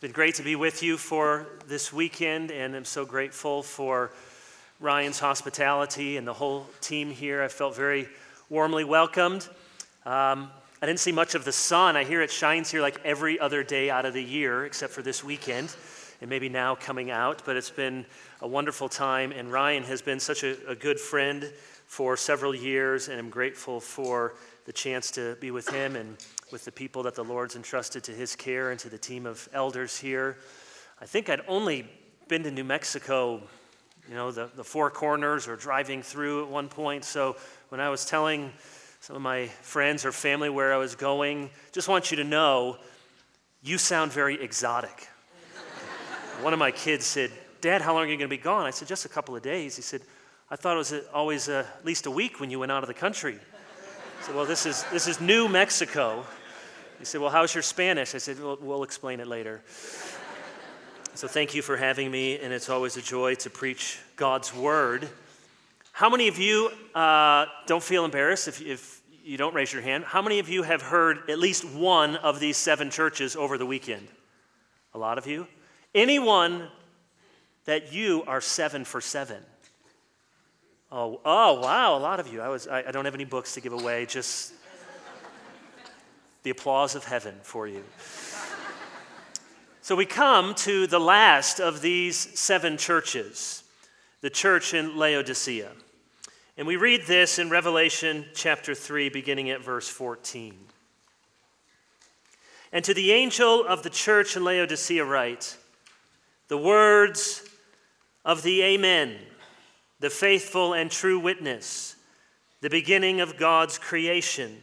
It's been great to be with you for this weekend, and I'm so grateful for Ryan's hospitality and the whole team here. I felt very warmly welcomed. Um, I didn't see much of the sun. I hear it shines here like every other day out of the year, except for this weekend, and maybe now coming out. But it's been a wonderful time, and Ryan has been such a, a good friend for several years, and I'm grateful for the chance to be with him and with the people that the Lord's entrusted to his care and to the team of elders here. I think I'd only been to New Mexico, you know, the, the four corners or driving through at one point. So when I was telling some of my friends or family where I was going, just want you to know you sound very exotic. one of my kids said, Dad, how long are you going to be gone? I said, just a couple of days. He said, I thought it was always at least a week when you went out of the country. I said, Well, this is, this is New Mexico. He said, Well, how's your Spanish? I said, Well, we'll explain it later. so thank you for having me, and it's always a joy to preach God's word. How many of you uh, don't feel embarrassed if, if you don't raise your hand? How many of you have heard at least one of these seven churches over the weekend? A lot of you? Anyone that you are seven for seven? Oh, oh wow, a lot of you. I, was, I, I don't have any books to give away, just the applause of heaven for you. so we come to the last of these seven churches, the church in Laodicea. And we read this in Revelation chapter 3, beginning at verse 14. And to the angel of the church in Laodicea, write the words of the Amen, the faithful and true witness, the beginning of God's creation.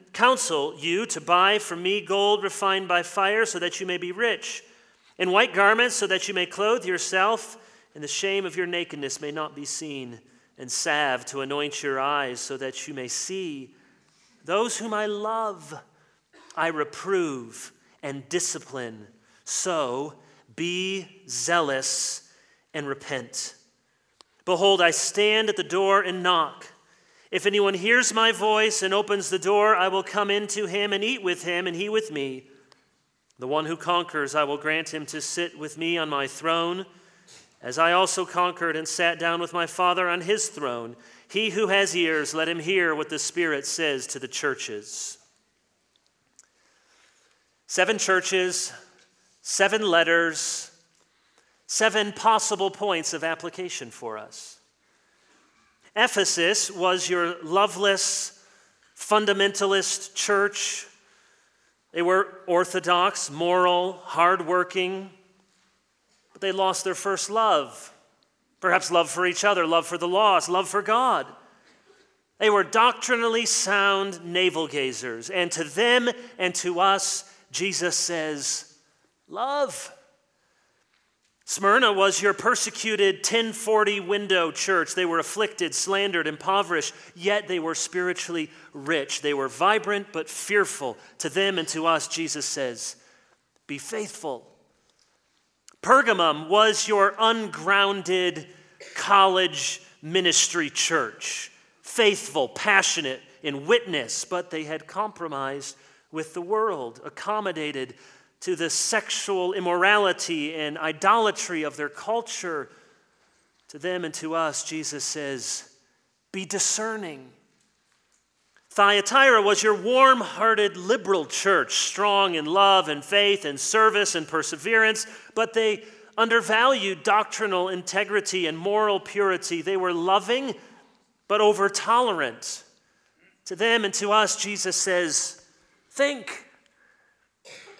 counsel you to buy from me gold refined by fire so that you may be rich, and white garments so that you may clothe yourself, and the shame of your nakedness may not be seen, and salve to anoint your eyes so that you may see. Those whom I love, I reprove and discipline. So be zealous and repent. Behold, I stand at the door and knock. If anyone hears my voice and opens the door, I will come into him and eat with him, and he with me. The one who conquers, I will grant him to sit with me on my throne, as I also conquered and sat down with my Father on his throne. He who has ears, let him hear what the Spirit says to the churches. Seven churches, seven letters, seven possible points of application for us. Ephesus was your loveless, fundamentalist church. They were orthodox, moral, hardworking, but they lost their first love. Perhaps love for each other, love for the lost, love for God. They were doctrinally sound navel gazers, and to them and to us, Jesus says, Love. Smyrna was your persecuted 1040 window church. They were afflicted, slandered, impoverished, yet they were spiritually rich. They were vibrant but fearful. To them and to us, Jesus says, Be faithful. Pergamum was your ungrounded college ministry church, faithful, passionate in witness, but they had compromised with the world, accommodated to the sexual immorality and idolatry of their culture. To them and to us, Jesus says, Be discerning. Thyatira was your warm hearted liberal church, strong in love and faith and service and perseverance, but they undervalued doctrinal integrity and moral purity. They were loving, but over tolerant. To them and to us, Jesus says, Think.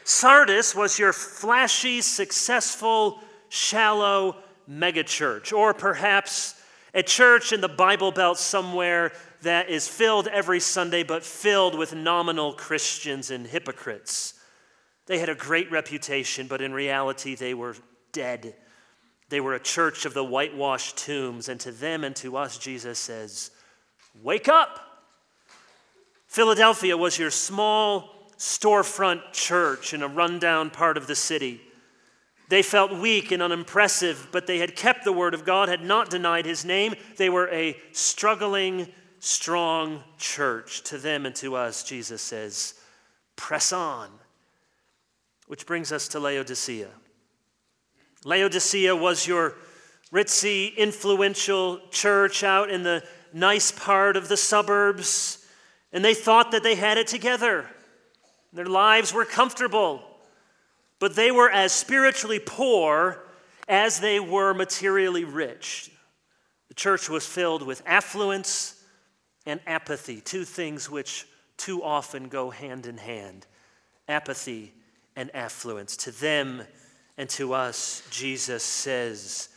Sardis was your flashy, successful, shallow megachurch, or perhaps a church in the Bible Belt somewhere that is filled every Sunday but filled with nominal Christians and hypocrites. They had a great reputation, but in reality, they were dead. They were a church of the whitewashed tombs, and to them and to us, Jesus says, Wake up! Philadelphia was your small storefront church in a rundown part of the city. They felt weak and unimpressive, but they had kept the word of God, had not denied his name. They were a struggling, strong church. To them and to us, Jesus says, Press on. Which brings us to Laodicea. Laodicea was your ritzy, influential church out in the nice part of the suburbs, and they thought that they had it together. Their lives were comfortable, but they were as spiritually poor as they were materially rich. The church was filled with affluence and apathy, two things which too often go hand in hand apathy and affluence. To them and to us, Jesus says,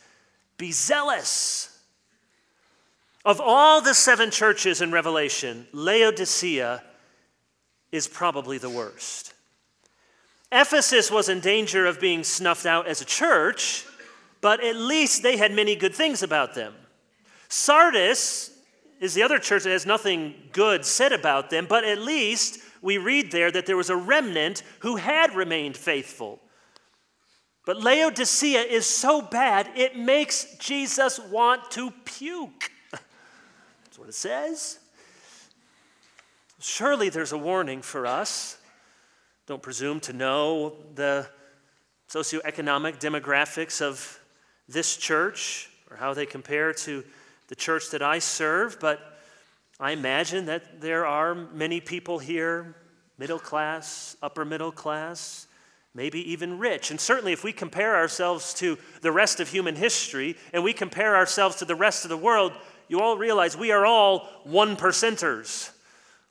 Be zealous. Of all the seven churches in Revelation, Laodicea is probably the worst. Ephesus was in danger of being snuffed out as a church, but at least they had many good things about them. Sardis is the other church that has nothing good said about them, but at least we read there that there was a remnant who had remained faithful. But Laodicea is so bad, it makes Jesus want to puke. That's what it says. Surely there's a warning for us. Don't presume to know the socioeconomic demographics of this church or how they compare to the church that I serve, but I imagine that there are many people here, middle class, upper middle class, maybe even rich. And certainly, if we compare ourselves to the rest of human history and we compare ourselves to the rest of the world, you all realize we are all one percenters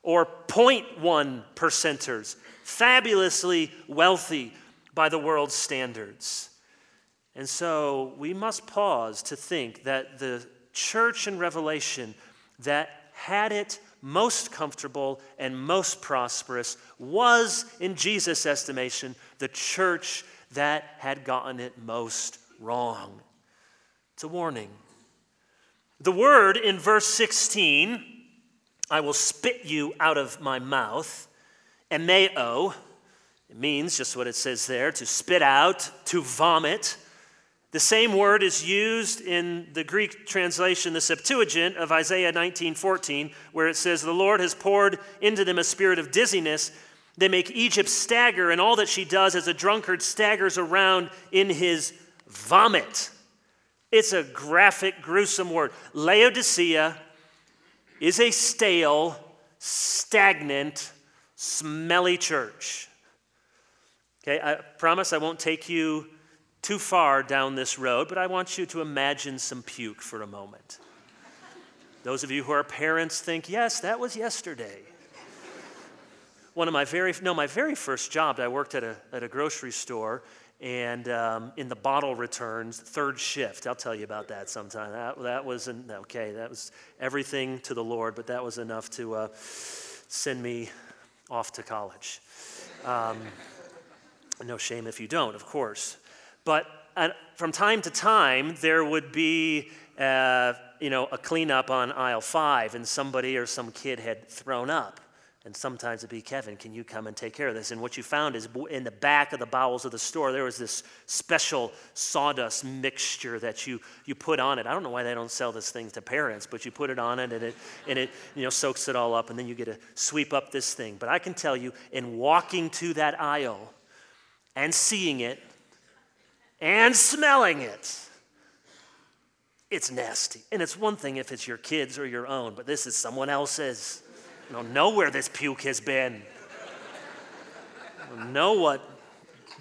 or 0.1 percenters, fabulously wealthy by the world's standards. And so we must pause to think that the church in Revelation that had it most comfortable and most prosperous was, in Jesus' estimation, the church that had gotten it most wrong. It's a warning. The word in verse 16, I will spit you out of my mouth, emeo, it means just what it says there to spit out, to vomit. The same word is used in the Greek translation, the Septuagint of Isaiah 19:14, where it says, "The Lord has poured into them a spirit of dizziness. They make Egypt stagger, and all that she does as a drunkard staggers around in his vomit." It's a graphic, gruesome word. Laodicea is a stale, stagnant, smelly church. Okay, I promise I won't take you too far down this road, but I want you to imagine some puke for a moment. Those of you who are parents think, yes, that was yesterday. One of my very, no, my very first job, I worked at a, at a grocery store and um, in the bottle returns, third shift. I'll tell you about that sometime. That, that wasn't, okay, that was everything to the Lord, but that was enough to uh, send me off to college. Um, no shame if you don't, of course. But uh, from time to time, there would be uh, you know, a cleanup on aisle five, and somebody or some kid had thrown up. And sometimes it'd be, Kevin, can you come and take care of this? And what you found is in the back of the bowels of the store, there was this special sawdust mixture that you, you put on it. I don't know why they don't sell this thing to parents, but you put it on it and it, and it you know, soaks it all up, and then you get to sweep up this thing. But I can tell you, in walking to that aisle and seeing it, and smelling it. It's nasty. And it's one thing if it's your kids or your own, but this is someone else's. I don't know where this puke has been. I don't know what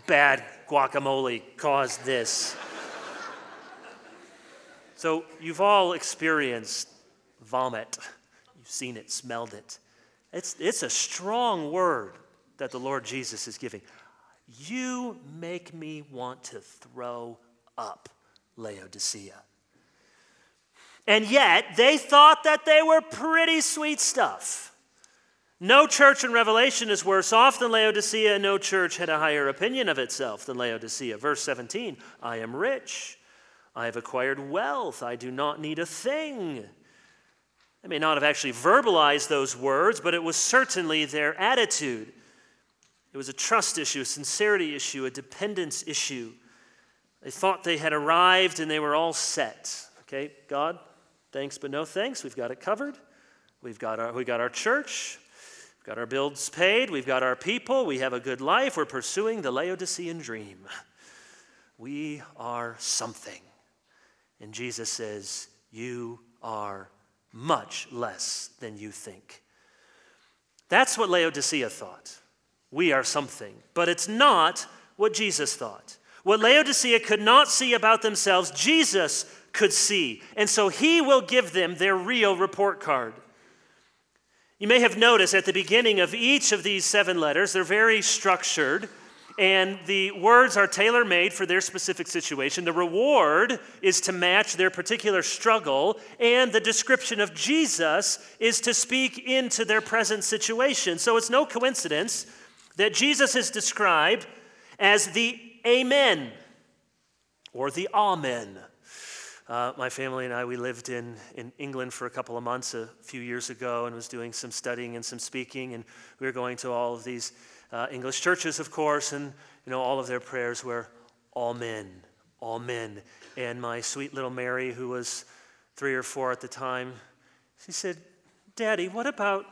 bad guacamole caused this. So you've all experienced vomit. You've seen it, smelled it. It's, it's a strong word that the Lord Jesus is giving. You make me want to throw up, Laodicea. And yet, they thought that they were pretty sweet stuff. No church in Revelation is worse off than Laodicea, and no church had a higher opinion of itself than Laodicea. Verse 17 I am rich, I have acquired wealth, I do not need a thing. They may not have actually verbalized those words, but it was certainly their attitude. It was a trust issue, a sincerity issue, a dependence issue. They thought they had arrived and they were all set. Okay, God, thanks but no thanks. We've got it covered. We've got our, we got our church. We've got our bills paid. We've got our people. We have a good life. We're pursuing the Laodicean dream. We are something. And Jesus says, You are much less than you think. That's what Laodicea thought. We are something. But it's not what Jesus thought. What Laodicea could not see about themselves, Jesus could see. And so he will give them their real report card. You may have noticed at the beginning of each of these seven letters, they're very structured and the words are tailor made for their specific situation. The reward is to match their particular struggle, and the description of Jesus is to speak into their present situation. So it's no coincidence that Jesus is described as the Amen or the Amen. Uh, my family and I, we lived in, in England for a couple of months a few years ago and was doing some studying and some speaking, and we were going to all of these uh, English churches, of course, and you know all of their prayers were all men, all men. And my sweet little Mary, who was three or four at the time, she said, "Daddy, what about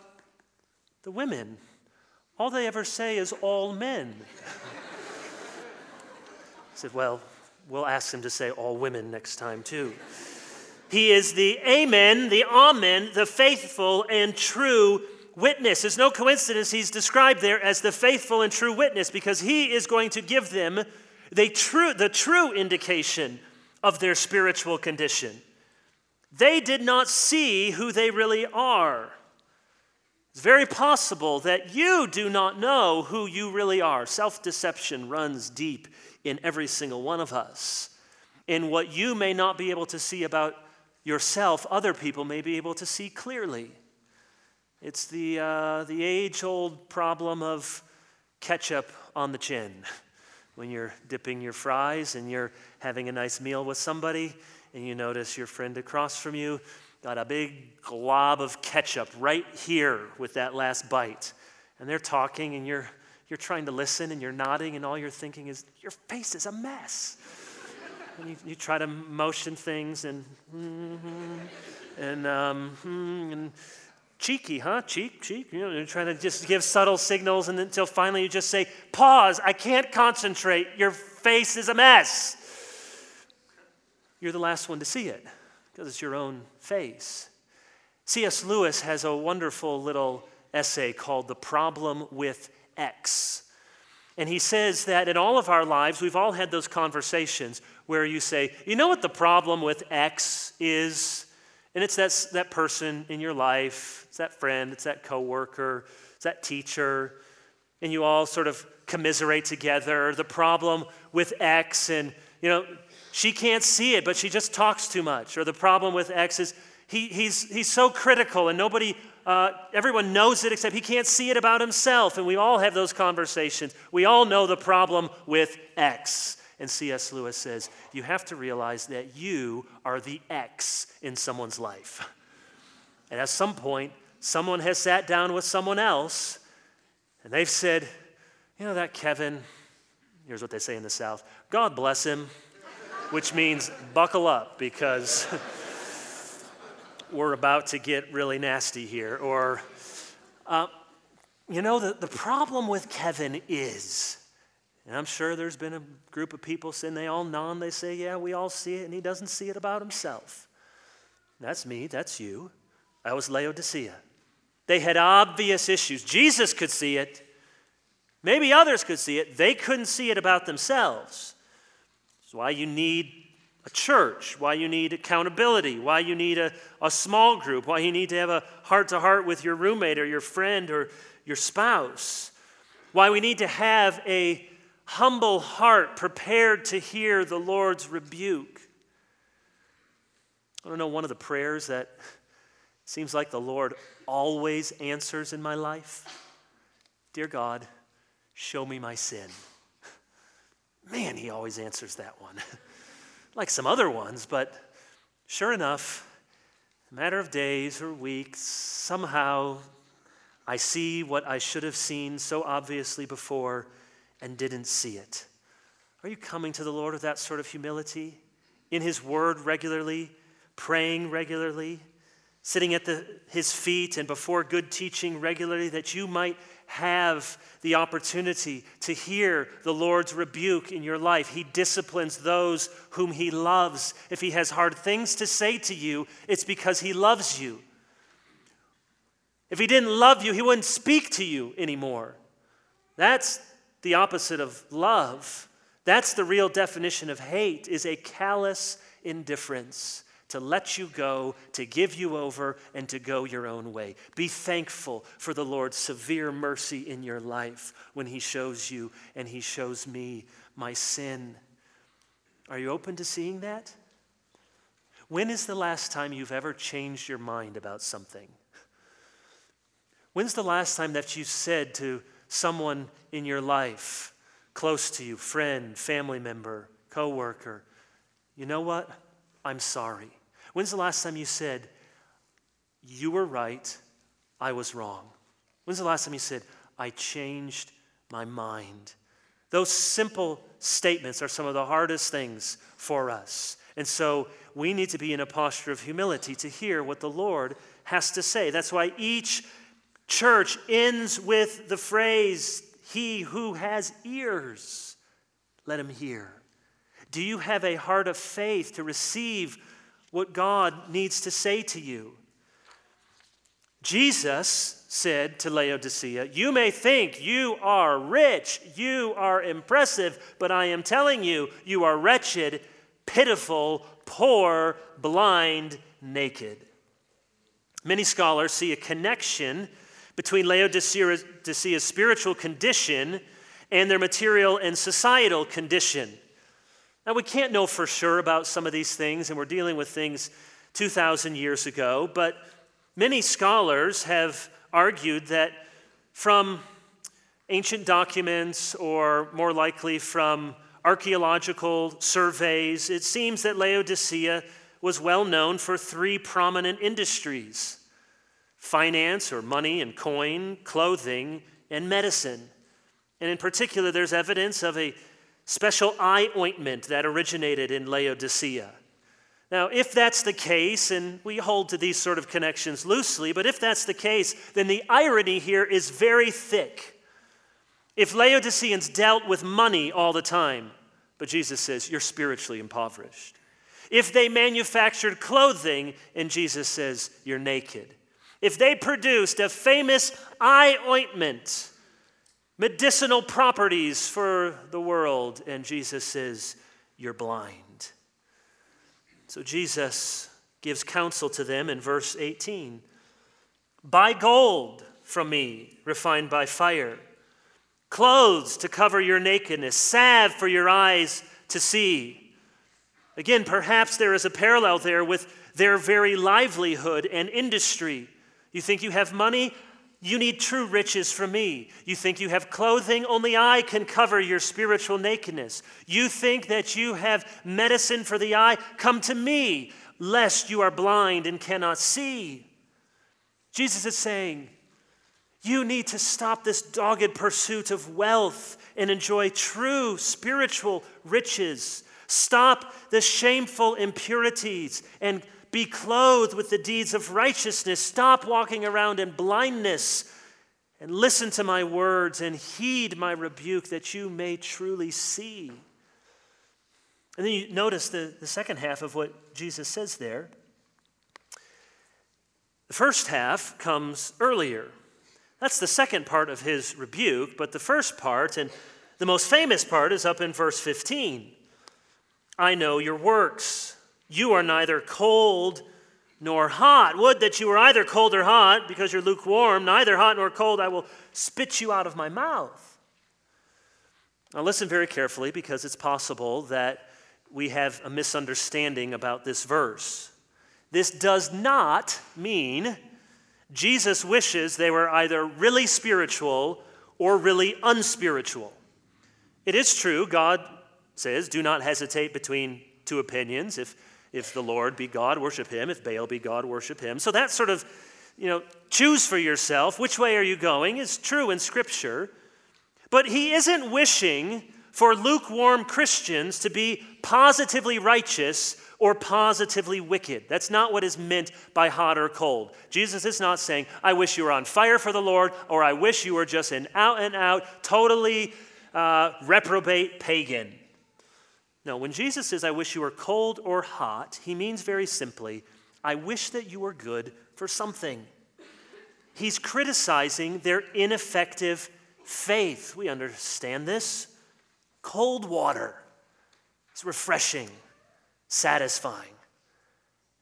the women? All they ever say is all men." I said, "Well, we'll ask them to say all women next time too." He is the Amen, the Amen, the faithful and true witness. It's no coincidence he's described there as the faithful and true witness because he is going to give them the true, the true indication of their spiritual condition. They did not see who they really are. It's very possible that you do not know who you really are. Self deception runs deep in every single one of us. In what you may not be able to see about yourself, other people may be able to see clearly. It's the, uh, the age old problem of ketchup on the chin. When you're dipping your fries and you're having a nice meal with somebody, and you notice your friend across from you got a big glob of ketchup right here with that last bite. And they're talking, and you're, you're trying to listen, and you're nodding, and all you're thinking is, Your face is a mess. and you, you, try to motion things, and, mm-hmm, and, um, hmm, and cheeky, huh? Cheek, cheek. You know, you're trying to just give subtle signals and until finally you just say, pause, I can't concentrate. Your face is a mess. You're the last one to see it because it's your own face. C.S. Lewis has a wonderful little essay called The Problem with X. And he says that in all of our lives, we've all had those conversations where you say, you know what the problem with X is? And it's that, that person in your life, it's that friend, it's that coworker, it's that teacher, and you all sort of commiserate together. The problem with X, and you know, she can't see it, but she just talks too much. Or the problem with X is he, he's, he's so critical, and nobody, uh, everyone knows it except he can't see it about himself. And we all have those conversations. We all know the problem with X. And C.S. Lewis says, you have to realize that you are the X in someone's life. And at some point, someone has sat down with someone else and they've said, you know, that Kevin, here's what they say in the South God bless him, which means buckle up because we're about to get really nasty here. Or, uh, you know, the, the problem with Kevin is, and I'm sure there's been a group of people saying they all nod, they say, Yeah, we all see it, and he doesn't see it about himself. That's me, that's you. I was Laodicea. They had obvious issues. Jesus could see it. Maybe others could see it. They couldn't see it about themselves. That's why you need a church, why you need accountability, why you need a, a small group, why you need to have a heart to heart with your roommate or your friend or your spouse, why we need to have a humble heart prepared to hear the Lord's rebuke. I don't know, one of the prayers that Seems like the Lord always answers in my life. Dear God, show me my sin. Man, he always answers that one. like some other ones, but sure enough, a matter of days or weeks, somehow I see what I should have seen so obviously before and didn't see it. Are you coming to the Lord with that sort of humility? In His Word regularly, praying regularly, sitting at the, His feet and before good teaching regularly, that you might have the opportunity to hear the Lord's rebuke in your life. He disciplines those whom He loves. If He has hard things to say to you, it's because He loves you. If He didn't love you, He wouldn't speak to you anymore. That's the opposite of love. That's the real definition of hate is a callous indifference to let you go, to give you over, and to go your own way. Be thankful for the Lord's severe mercy in your life when He shows you and He shows me my sin. Are you open to seeing that? When is the last time you've ever changed your mind about something? When's the last time that you said to someone in your life, close to you, friend, family member, coworker, you know what? I'm sorry. When's the last time you said, You were right, I was wrong? When's the last time you said, I changed my mind? Those simple statements are some of the hardest things for us. And so we need to be in a posture of humility to hear what the Lord has to say. That's why each church ends with the phrase, He who has ears, let him hear. Do you have a heart of faith to receive what God needs to say to you. Jesus said to Laodicea, You may think you are rich, you are impressive, but I am telling you, you are wretched, pitiful, poor, blind, naked. Many scholars see a connection between Laodicea's spiritual condition and their material and societal condition. Now, we can't know for sure about some of these things, and we're dealing with things 2,000 years ago, but many scholars have argued that from ancient documents, or more likely from archaeological surveys, it seems that Laodicea was well known for three prominent industries finance, or money and coin, clothing, and medicine. And in particular, there's evidence of a special eye ointment that originated in Laodicea. Now, if that's the case, and we hold to these sort of connections loosely, but if that's the case, then the irony here is very thick. If Laodiceans dealt with money all the time, but Jesus says, you're spiritually impoverished. If they manufactured clothing, and Jesus says, you're naked. If they produced a famous eye ointment, medicinal properties for the world. And Jesus says, You're blind. So Jesus gives counsel to them in verse 18 Buy gold from me, refined by fire, clothes to cover your nakedness, salve for your eyes to see. Again, perhaps there is a parallel there with their very livelihood and industry. You think you have money? You need true riches from me. You think you have clothing? Only I can cover your spiritual nakedness. You think that you have medicine for the eye? Come to me, lest you are blind and cannot see. Jesus is saying, you need to stop this dogged pursuit of wealth and enjoy true spiritual riches. Stop the shameful impurities and be clothed with the deeds of righteousness. Stop walking around in blindness and listen to my words and heed my rebuke that you may truly see. And then you notice the, the second half of what Jesus says there. The first half comes earlier. That's the second part of his rebuke, but the first part and the most famous part is up in verse 15. I know your works you are neither cold nor hot. Would that you were either cold or hot, because you're lukewarm, neither hot nor cold, I will spit you out of my mouth. Now, listen very carefully, because it's possible that we have a misunderstanding about this verse. This does not mean Jesus wishes they were either really spiritual or really unspiritual. It is true, God says, do not hesitate between two opinions. If, if the Lord be God, worship him. If Baal be God, worship him. So that sort of, you know, choose for yourself which way are you going is true in Scripture. But he isn't wishing for lukewarm Christians to be positively righteous or positively wicked. That's not what is meant by hot or cold. Jesus is not saying, I wish you were on fire for the Lord, or I wish you were just an out and out, totally uh, reprobate pagan. No, when Jesus says, I wish you were cold or hot, he means very simply, I wish that you were good for something. He's criticizing their ineffective faith. We understand this. Cold water is refreshing satisfying.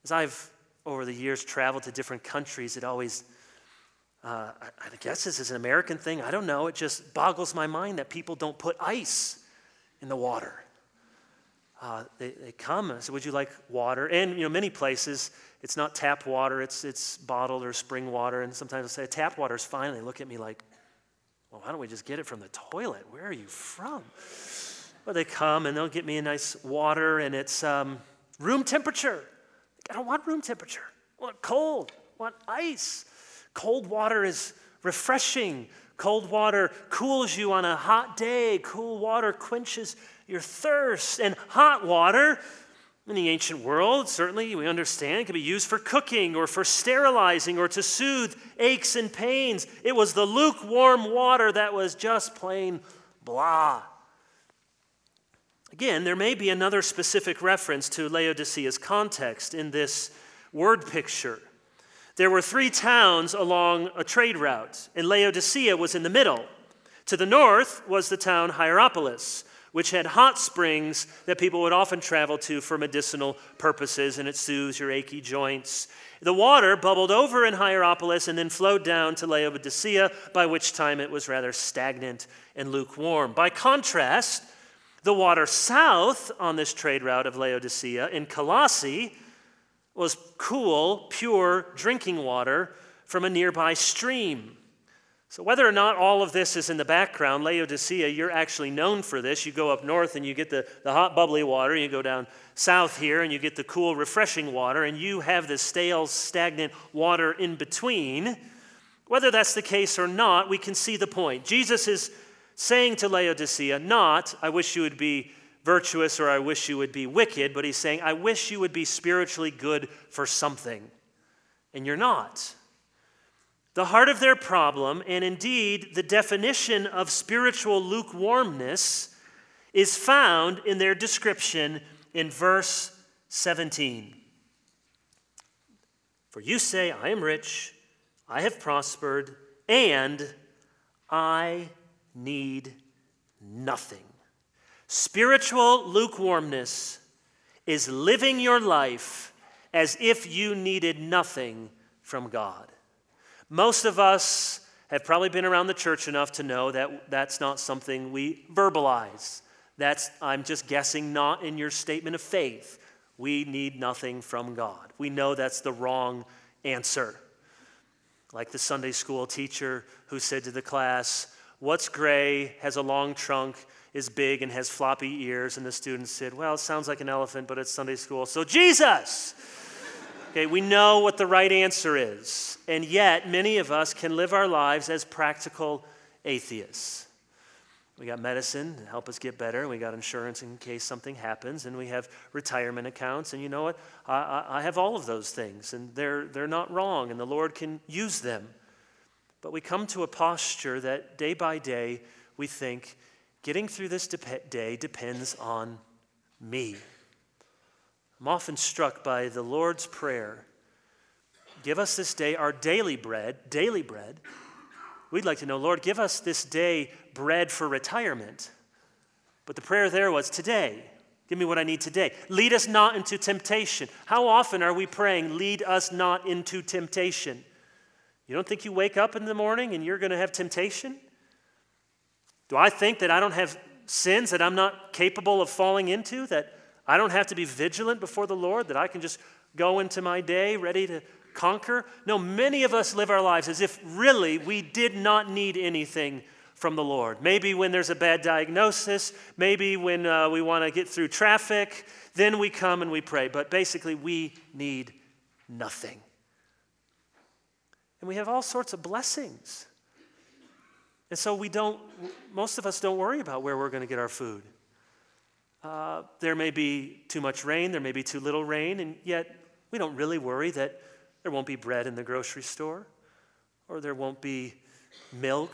As I've, over the years, traveled to different countries, it always, uh, I guess this is an American thing, I don't know, it just boggles my mind that people don't put ice in the water. Uh, they, they come and say, Would you like water? And, you know, many places, it's not tap water, it's, it's bottled or spring water. And sometimes I say, Tap water is fine. they look at me like, Well, why don't we just get it from the toilet? Where are you from? Well, they come and they'll get me a nice water and it's um, room temperature. I don't want room temperature. I want cold. I want ice. Cold water is refreshing. Cold water cools you on a hot day. Cool water quenches your thirst. And hot water, in the ancient world, certainly we understand, can be used for cooking or for sterilizing or to soothe aches and pains. It was the lukewarm water that was just plain blah. Again, there may be another specific reference to Laodicea's context in this word picture. There were three towns along a trade route, and Laodicea was in the middle. To the north was the town Hierapolis, which had hot springs that people would often travel to for medicinal purposes, and it soothes your achy joints. The water bubbled over in Hierapolis and then flowed down to Laodicea, by which time it was rather stagnant and lukewarm. By contrast, the water south on this trade route of Laodicea in Colossae was cool, pure drinking water from a nearby stream. So, whether or not all of this is in the background, Laodicea, you're actually known for this. You go up north and you get the, the hot, bubbly water. You go down south here and you get the cool, refreshing water, and you have the stale, stagnant water in between. Whether that's the case or not, we can see the point. Jesus is saying to Laodicea, not, I wish you would be virtuous or I wish you would be wicked, but he's saying, I wish you would be spiritually good for something. And you're not. The heart of their problem, and indeed the definition of spiritual lukewarmness, is found in their description in verse 17. For you say, I am rich, I have prospered, and I need nothing. Spiritual lukewarmness is living your life as if you needed nothing from God. Most of us have probably been around the church enough to know that that's not something we verbalize. That's, I'm just guessing, not in your statement of faith. We need nothing from God. We know that's the wrong answer. Like the Sunday school teacher who said to the class, What's gray, has a long trunk, is big, and has floppy ears? And the students said, Well, it sounds like an elephant, but it's Sunday school. So, Jesus! Okay, we know what the right answer is. And yet, many of us can live our lives as practical atheists. We got medicine to help us get better. We got insurance in case something happens, and we have retirement accounts. And you know what? I, I, have all of those things, and they're, they're not wrong, and the Lord can use them. But we come to a posture that day by day we think getting through this day depends on me. I'm often struck by the Lord's Prayer Give us this day our daily bread, daily bread. We'd like to know, Lord, give us this day bread for retirement. But the prayer there was today. Give me what I need today. Lead us not into temptation. How often are we praying, lead us not into temptation? You don't think you wake up in the morning and you're going to have temptation? Do I think that I don't have sins that I'm not capable of falling into, that I don't have to be vigilant before the Lord, that I can just go into my day ready to conquer. No, many of us live our lives as if really we did not need anything from the Lord. Maybe when there's a bad diagnosis, maybe when uh, we want to get through traffic, then we come and we pray. But basically, we need nothing. And we have all sorts of blessings. And so we don't, most of us don't worry about where we're going to get our food. Uh, there may be too much rain, there may be too little rain, and yet we don't really worry that there won't be bread in the grocery store or there won't be milk.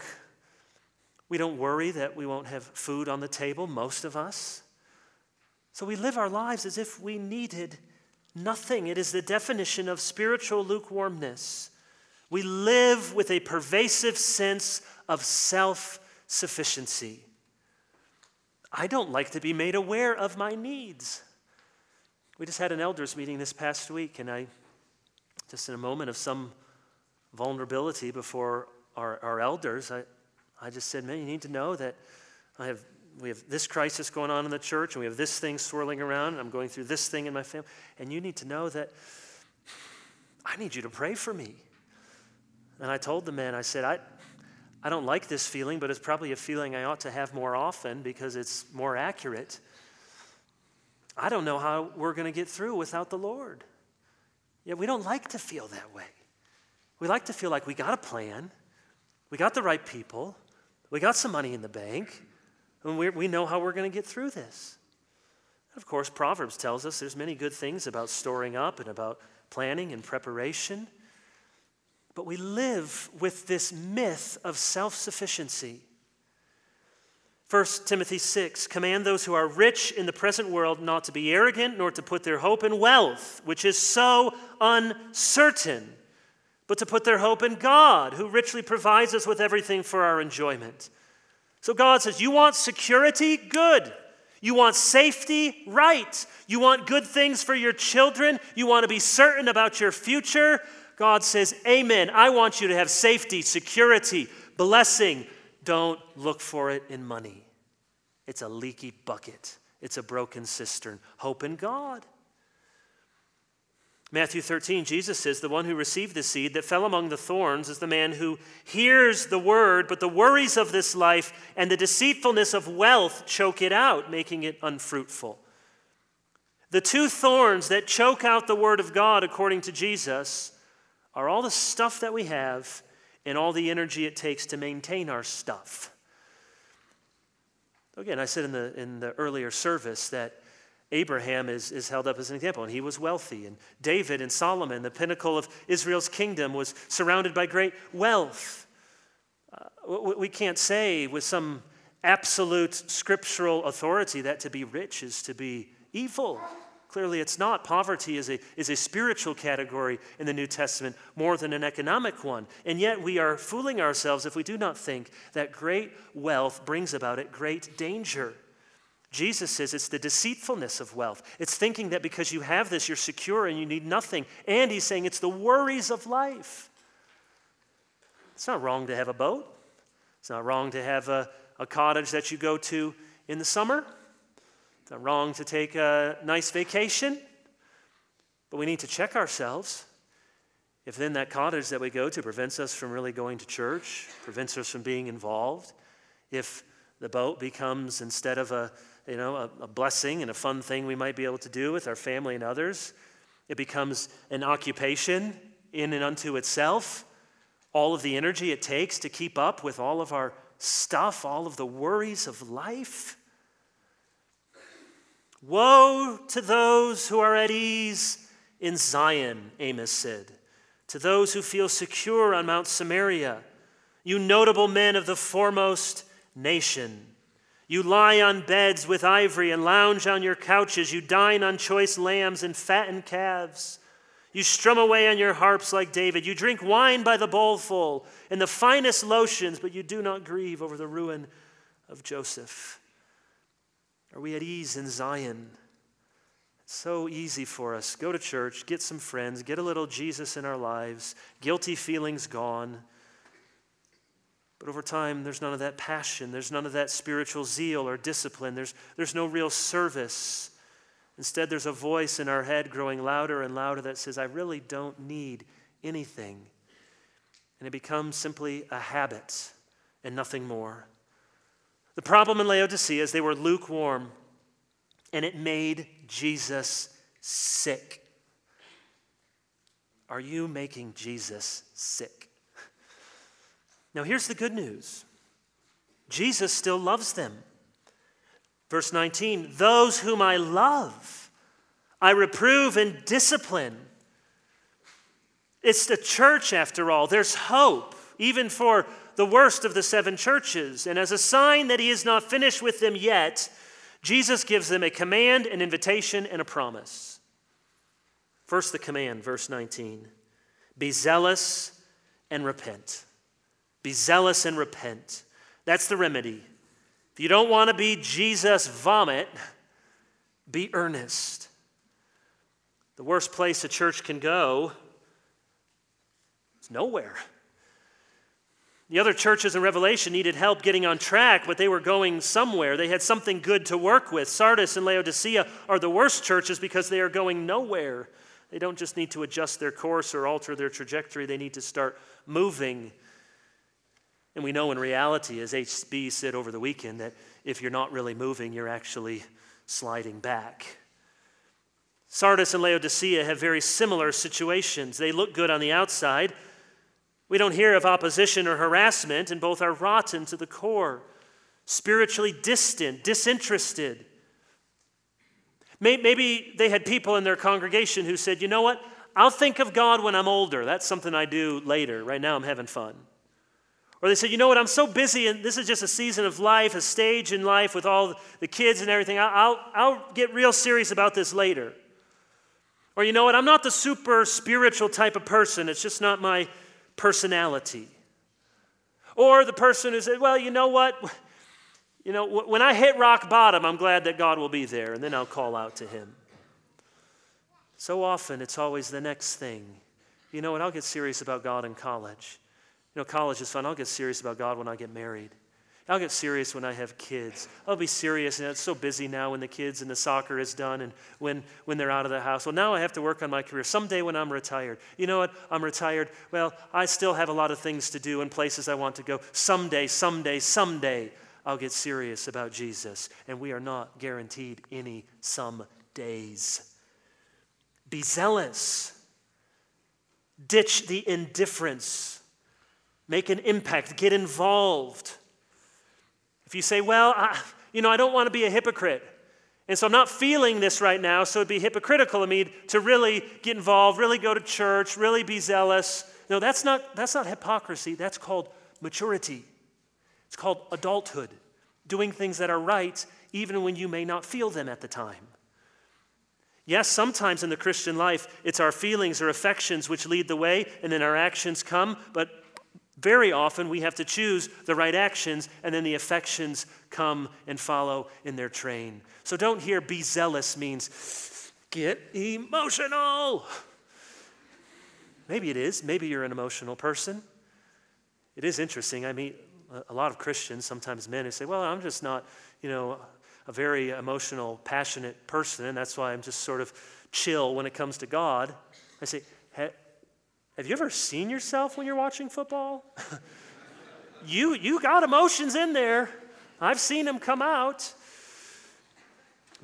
We don't worry that we won't have food on the table, most of us. So we live our lives as if we needed nothing. It is the definition of spiritual lukewarmness. We live with a pervasive sense of self sufficiency. I don't like to be made aware of my needs. We just had an elders meeting this past week, and I, just in a moment of some vulnerability before our, our elders, I, I just said, Man, you need to know that I have, we have this crisis going on in the church, and we have this thing swirling around, and I'm going through this thing in my family. And you need to know that I need you to pray for me. And I told the man, I said, I, I don't like this feeling, but it's probably a feeling I ought to have more often because it's more accurate. I don't know how we're going to get through without the Lord. Yet we don't like to feel that way. We like to feel like we got a plan, we got the right people, we got some money in the bank, and we, we know how we're going to get through this. Of course, Proverbs tells us there's many good things about storing up and about planning and preparation. But we live with this myth of self sufficiency. 1 Timothy 6 Command those who are rich in the present world not to be arrogant, nor to put their hope in wealth, which is so uncertain, but to put their hope in God, who richly provides us with everything for our enjoyment. So God says, You want security? Good. You want safety? Right. You want good things for your children? You want to be certain about your future? God says, Amen. I want you to have safety, security, blessing. Don't look for it in money. It's a leaky bucket, it's a broken cistern. Hope in God. Matthew 13, Jesus says, The one who received the seed that fell among the thorns is the man who hears the word, but the worries of this life and the deceitfulness of wealth choke it out, making it unfruitful. The two thorns that choke out the word of God, according to Jesus, are all the stuff that we have and all the energy it takes to maintain our stuff. Again, I said in the, in the earlier service that Abraham is, is held up as an example, and he was wealthy. And David and Solomon, the pinnacle of Israel's kingdom, was surrounded by great wealth. Uh, we can't say with some absolute scriptural authority that to be rich is to be evil. Clearly, it's not. Poverty is a, is a spiritual category in the New Testament more than an economic one. And yet, we are fooling ourselves if we do not think that great wealth brings about it great danger. Jesus says it's the deceitfulness of wealth. It's thinking that because you have this, you're secure and you need nothing. And he's saying it's the worries of life. It's not wrong to have a boat, it's not wrong to have a, a cottage that you go to in the summer. It's wrong to take a nice vacation, but we need to check ourselves. If then that cottage that we go to prevents us from really going to church, prevents us from being involved, if the boat becomes instead of a you know a, a blessing and a fun thing we might be able to do with our family and others, it becomes an occupation in and unto itself. All of the energy it takes to keep up with all of our stuff, all of the worries of life. Woe to those who are at ease in Zion, Amos said, to those who feel secure on Mount Samaria, you notable men of the foremost nation. You lie on beds with ivory and lounge on your couches. You dine on choice lambs and fattened calves. You strum away on your harps like David. You drink wine by the bowlful and the finest lotions, but you do not grieve over the ruin of Joseph. Are we at ease in Zion? It's so easy for us. Go to church, get some friends, get a little Jesus in our lives, guilty feelings gone. But over time, there's none of that passion. There's none of that spiritual zeal or discipline. There's, there's no real service. Instead, there's a voice in our head growing louder and louder that says, I really don't need anything. And it becomes simply a habit and nothing more. The problem in Laodicea is they were lukewarm, and it made Jesus sick. Are you making Jesus sick? Now, here's the good news Jesus still loves them. Verse 19 Those whom I love, I reprove and discipline. It's the church, after all. There's hope, even for the worst of the seven churches. And as a sign that he is not finished with them yet, Jesus gives them a command, an invitation, and a promise. First, the command, verse 19 Be zealous and repent. Be zealous and repent. That's the remedy. If you don't want to be Jesus vomit, be earnest. The worst place a church can go is nowhere. The other churches in Revelation needed help getting on track, but they were going somewhere. They had something good to work with. Sardis and Laodicea are the worst churches because they are going nowhere. They don't just need to adjust their course or alter their trajectory, they need to start moving. And we know in reality, as HB said over the weekend, that if you're not really moving, you're actually sliding back. Sardis and Laodicea have very similar situations. They look good on the outside, we don't hear of opposition or harassment, and both are rotten to the core, spiritually distant, disinterested. Maybe they had people in their congregation who said, you know what? I'll think of God when I'm older. That's something I do later. Right now, I'm having fun. Or they said, you know what? I'm so busy, and this is just a season of life, a stage in life with all the kids and everything. I'll, I'll get real serious about this later. Or you know what? I'm not the super spiritual type of person. It's just not my personality. Or the person who said, Well, you know what? You know, when I hit rock bottom, I'm glad that God will be there, and then I'll call out to Him. So often, it's always the next thing. You know what? I'll get serious about God in college. You know, college is fun. I'll get serious about God when I get married. I'll get serious when I have kids. I'll be serious, and it's so busy now when the kids and the soccer is done and when, when they're out of the house. Well, now I have to work on my career. Someday when I'm retired, you know what? I'm retired. Well, I still have a lot of things to do and places I want to go. Someday, someday, someday, I'll get serious about Jesus. And we are not guaranteed any some days. Be zealous, ditch the indifference, make an impact, get involved. You say, well, I, you know, I don't want to be a hypocrite, and so I'm not feeling this right now, so it'd be hypocritical of me to really get involved, really go to church, really be zealous. No, that's not, that's not hypocrisy. That's called maturity. It's called adulthood, doing things that are right even when you may not feel them at the time. Yes, sometimes in the Christian life, it's our feelings or affections which lead the way, and then our actions come, but very often, we have to choose the right actions, and then the affections come and follow in their train. So don't hear be zealous means get emotional. Maybe it is. Maybe you're an emotional person. It is interesting. I meet a lot of Christians, sometimes men, who say, Well, I'm just not, you know, a very emotional, passionate person, and that's why I'm just sort of chill when it comes to God. I say, have you ever seen yourself when you're watching football? you, you got emotions in there. I've seen them come out.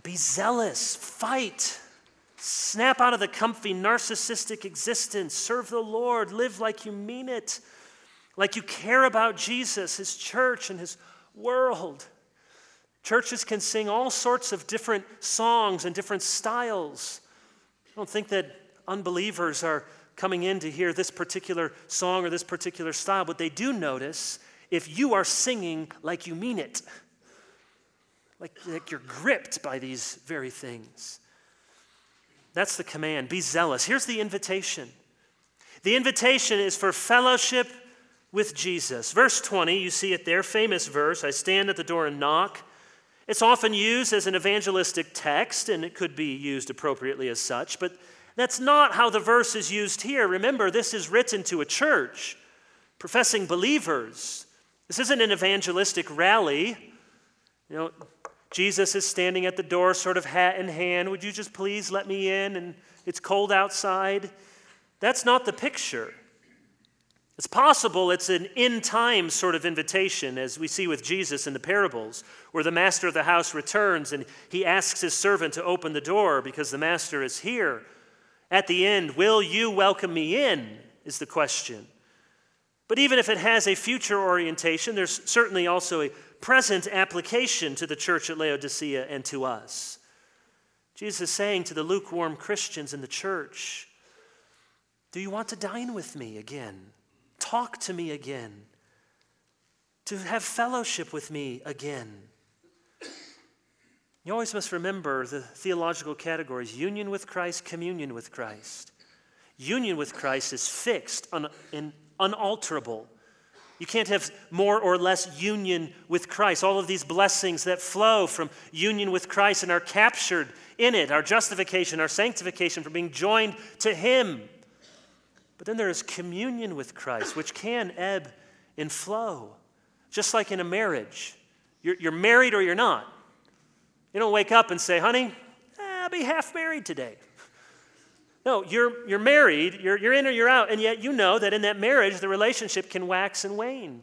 Be zealous, fight, snap out of the comfy narcissistic existence, serve the Lord, live like you mean it, like you care about Jesus, His church, and His world. Churches can sing all sorts of different songs and different styles. I don't think that unbelievers are coming in to hear this particular song or this particular style, but they do notice if you are singing like you mean it, like, like you're gripped by these very things. That's the command be zealous. Here's the invitation the invitation is for fellowship with Jesus. Verse 20, you see it there, famous verse I stand at the door and knock. It's often used as an evangelistic text, and it could be used appropriately as such, but that's not how the verse is used here. Remember, this is written to a church, professing believers. This isn't an evangelistic rally. You know, Jesus is standing at the door, sort of hat in hand. Would you just please let me in? And it's cold outside. That's not the picture. It's possible it's an in time sort of invitation, as we see with Jesus in the parables, where the master of the house returns and he asks his servant to open the door because the master is here. At the end, will you welcome me in? Is the question. But even if it has a future orientation, there's certainly also a present application to the church at Laodicea and to us. Jesus is saying to the lukewarm Christians in the church, Do you want to dine with me again? Talk to me again? To have fellowship with me again? You always must remember the theological categories union with Christ, communion with Christ. Union with Christ is fixed, un, in, unalterable. You can't have more or less union with Christ. All of these blessings that flow from union with Christ and are captured in it our justification, our sanctification, from being joined to Him. But then there is communion with Christ, which can ebb and flow, just like in a marriage. You're, you're married or you're not. You don't wake up and say, honey, I'll be half married today. No, you're, you're married, you're, you're in or you're out, and yet you know that in that marriage, the relationship can wax and wane,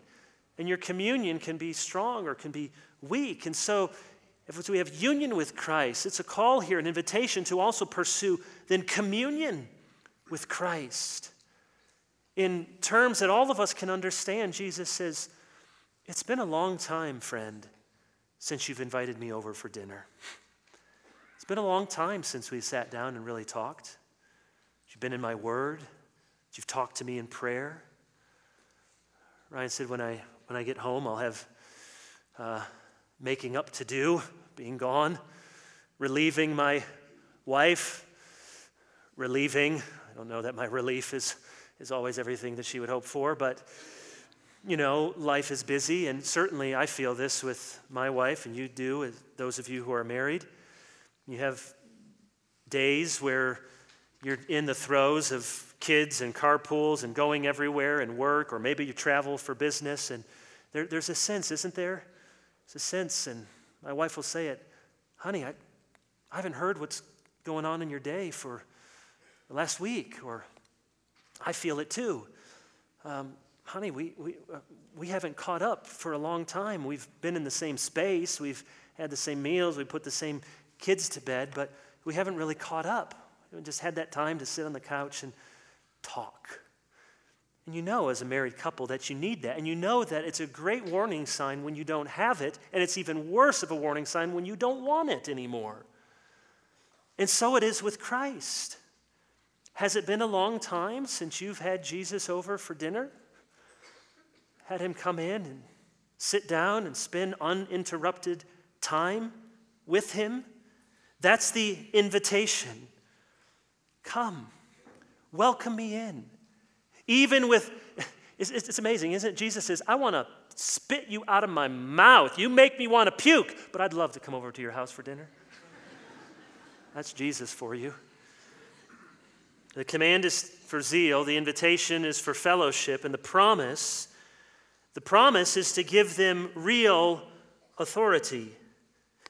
and your communion can be strong or can be weak. And so, if we have union with Christ, it's a call here, an invitation to also pursue then communion with Christ. In terms that all of us can understand, Jesus says, It's been a long time, friend, since you've invited me over for dinner. It's been a long time since we sat down and really talked. You've been in my word. You've talked to me in prayer. Ryan said, when I, when I get home, I'll have uh, making up to do, being gone, relieving my wife, relieving. I don't know that my relief is, is always everything that she would hope for, but you know, life is busy, and certainly I feel this with my wife, and you do, those of you who are married. You have days where you're in the throes of kids and carpools and going everywhere and work, or maybe you travel for business, and there, there's a sense, isn't there? There's a sense, and my wife will say it, honey, I, I haven't heard what's going on in your day for the last week, or I feel it too. Um, honey, we, we, uh, we haven't caught up for a long time. We've been in the same space, we've had the same meals, we put the same kids to bed, but we haven't really caught up. We just had that time to sit on the couch and talk. And you know, as a married couple, that you need that. And you know that it's a great warning sign when you don't have it, and it's even worse of a warning sign when you don't want it anymore. And so it is with Christ. Has it been a long time since you've had Jesus over for dinner? Had him come in and sit down and spend uninterrupted time with him? That's the invitation. Come, welcome me in. Even with, it's, it's amazing, isn't it? Jesus says, I want to spit you out of my mouth. You make me want to puke, but I'd love to come over to your house for dinner. That's Jesus for you. The command is for zeal, the invitation is for fellowship, and the promise, the promise is to give them real authority.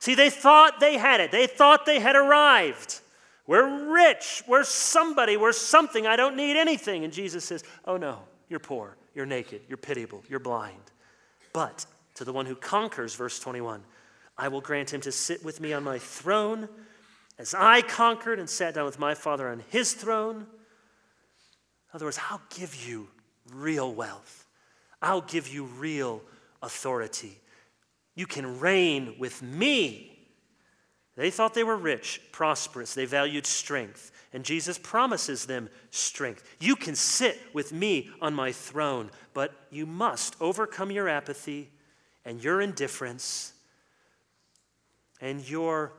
See, they thought they had it. They thought they had arrived. We're rich. We're somebody. We're something. I don't need anything. And Jesus says, Oh no, you're poor. You're naked. You're pitiable. You're blind. But to the one who conquers, verse 21, I will grant him to sit with me on my throne as I conquered and sat down with my Father on his throne. In other words, I'll give you real wealth, I'll give you real authority. You can reign with me they thought they were rich, prosperous. They valued strength. And Jesus promises them strength. You can sit with me on my throne, but you must overcome your apathy and your indifference and your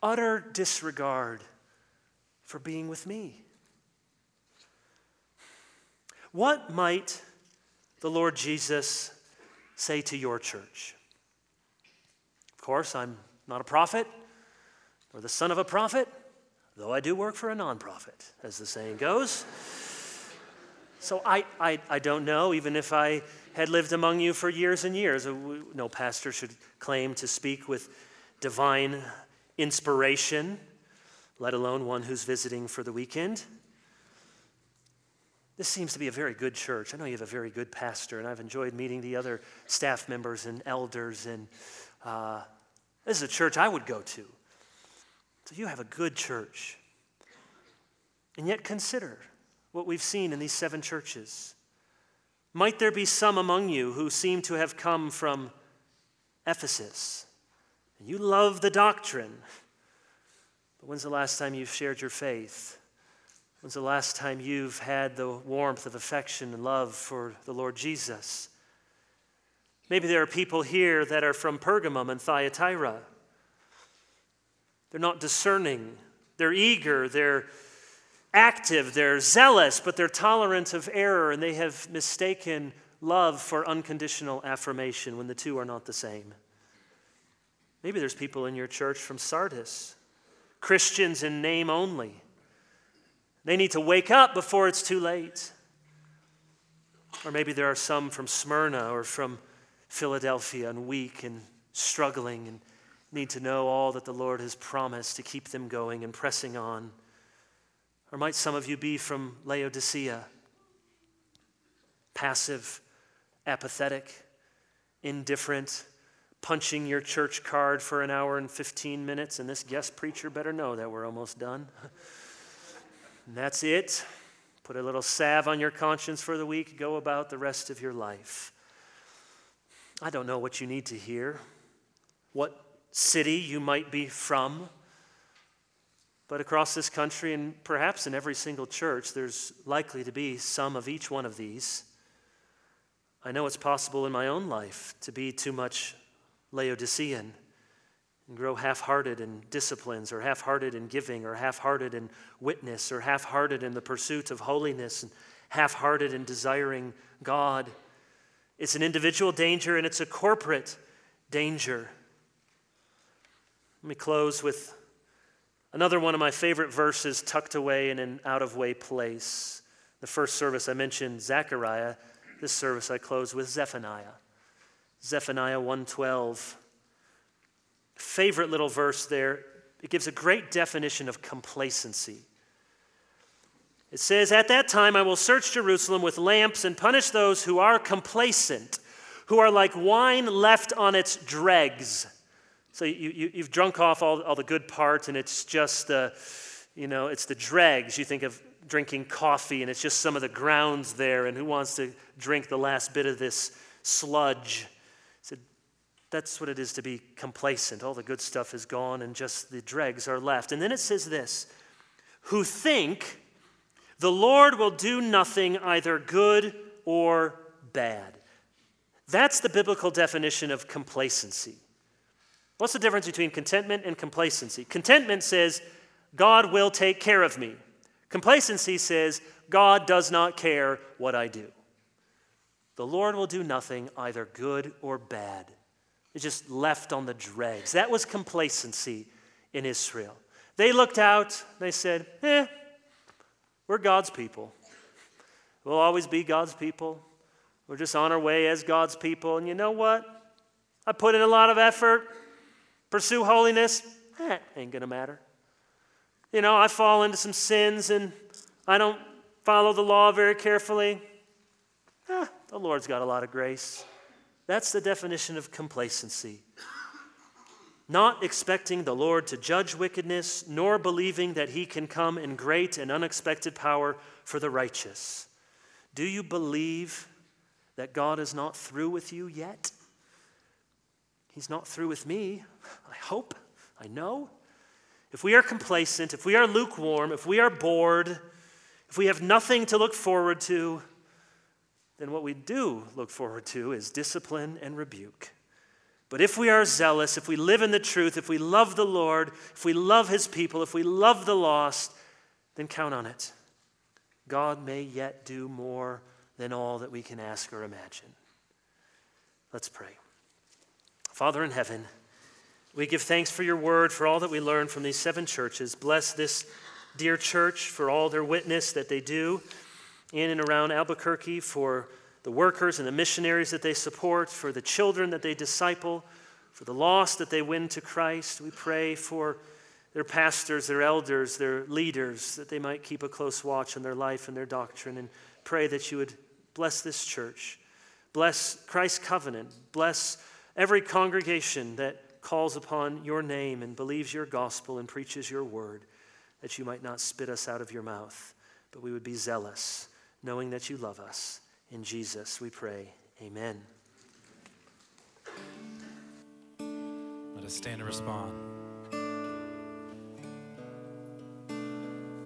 utter disregard for being with me. What might the Lord Jesus say to your church? Of course, I'm not a prophet or the son of a prophet, though I do work for a nonprofit, as the saying goes. So I, I, I don't know, even if I had lived among you for years and years. Uh, no pastor should claim to speak with divine inspiration, let alone one who's visiting for the weekend. This seems to be a very good church. I know you have a very good pastor, and I've enjoyed meeting the other staff members and elders. And uh, this is a church I would go to. So you have a good church. And yet consider what we've seen in these seven churches. Might there be some among you who seem to have come from Ephesus? You love the doctrine. But when's the last time you've shared your faith? When's the last time you've had the warmth of affection and love for the Lord Jesus? Maybe there are people here that are from Pergamum and Thyatira. They're not discerning, they're eager, they're active, they're zealous, but they're tolerant of error, and they have mistaken love for unconditional affirmation when the two are not the same. Maybe there's people in your church from Sardis, Christians in name only. They need to wake up before it's too late. Or maybe there are some from Smyrna or from Philadelphia and weak and struggling and need to know all that the Lord has promised to keep them going and pressing on. Or might some of you be from Laodicea, passive, apathetic, indifferent, punching your church card for an hour and 15 minutes, and this guest preacher better know that we're almost done. And that's it. Put a little salve on your conscience for the week. Go about the rest of your life. I don't know what you need to hear, what city you might be from. But across this country, and perhaps in every single church, there's likely to be some of each one of these. I know it's possible in my own life to be too much Laodicean and grow half hearted in disciplines, or half hearted in giving, or half hearted in witness, or half hearted in the pursuit of holiness, and half hearted in desiring God. It's an individual danger and it's a corporate danger. Let me close with another one of my favorite verses tucked away in an out of way place. The first service I mentioned Zechariah. This service I close with Zephaniah. Zephaniah 112 favorite little verse there. It gives a great definition of complacency. It says, At that time I will search Jerusalem with lamps and punish those who are complacent, who are like wine left on its dregs. So you, you, have drunk off all, all the good parts, and it's just the, you know, it's the dregs. You think of drinking coffee, and it's just some of the grounds there, and who wants to drink the last bit of this sludge? That's what it is to be complacent. All the good stuff is gone and just the dregs are left. And then it says this who think the Lord will do nothing either good or bad. That's the biblical definition of complacency. What's the difference between contentment and complacency? Contentment says, God will take care of me. Complacency says, God does not care what I do. The Lord will do nothing, either good or bad. It's just left on the dregs. That was complacency in Israel. They looked out, they said, eh, we're God's people. We'll always be God's people. We're just on our way as God's people. And you know what? I put in a lot of effort, pursue holiness. Eh, ain't going to matter. You know, I fall into some sins and I don't follow the law very carefully. Eh, the Lord's got a lot of grace. That's the definition of complacency. Not expecting the Lord to judge wickedness, nor believing that he can come in great and unexpected power for the righteous. Do you believe that God is not through with you yet? He's not through with me. I hope. I know. If we are complacent, if we are lukewarm, if we are bored, if we have nothing to look forward to, then what we do look forward to is discipline and rebuke. But if we are zealous, if we live in the truth, if we love the Lord, if we love his people, if we love the lost, then count on it. God may yet do more than all that we can ask or imagine. Let's pray. Father in heaven, we give thanks for your word, for all that we learn from these seven churches. Bless this dear church for all their witness that they do in and around Albuquerque, for the workers and the missionaries that they support, for the children that they disciple. for the lost that they win to Christ. We pray for their pastors, their elders, their leaders, that they might keep a close watch on their life and their doctrine, and pray that you would bless this church, bless Christ's covenant, bless every congregation that calls upon your name and believes your gospel and preaches your word, that you might not spit us out of your mouth, but we would be zealous, knowing that you love us. In Jesus we pray. Amen. Let us stand and respond.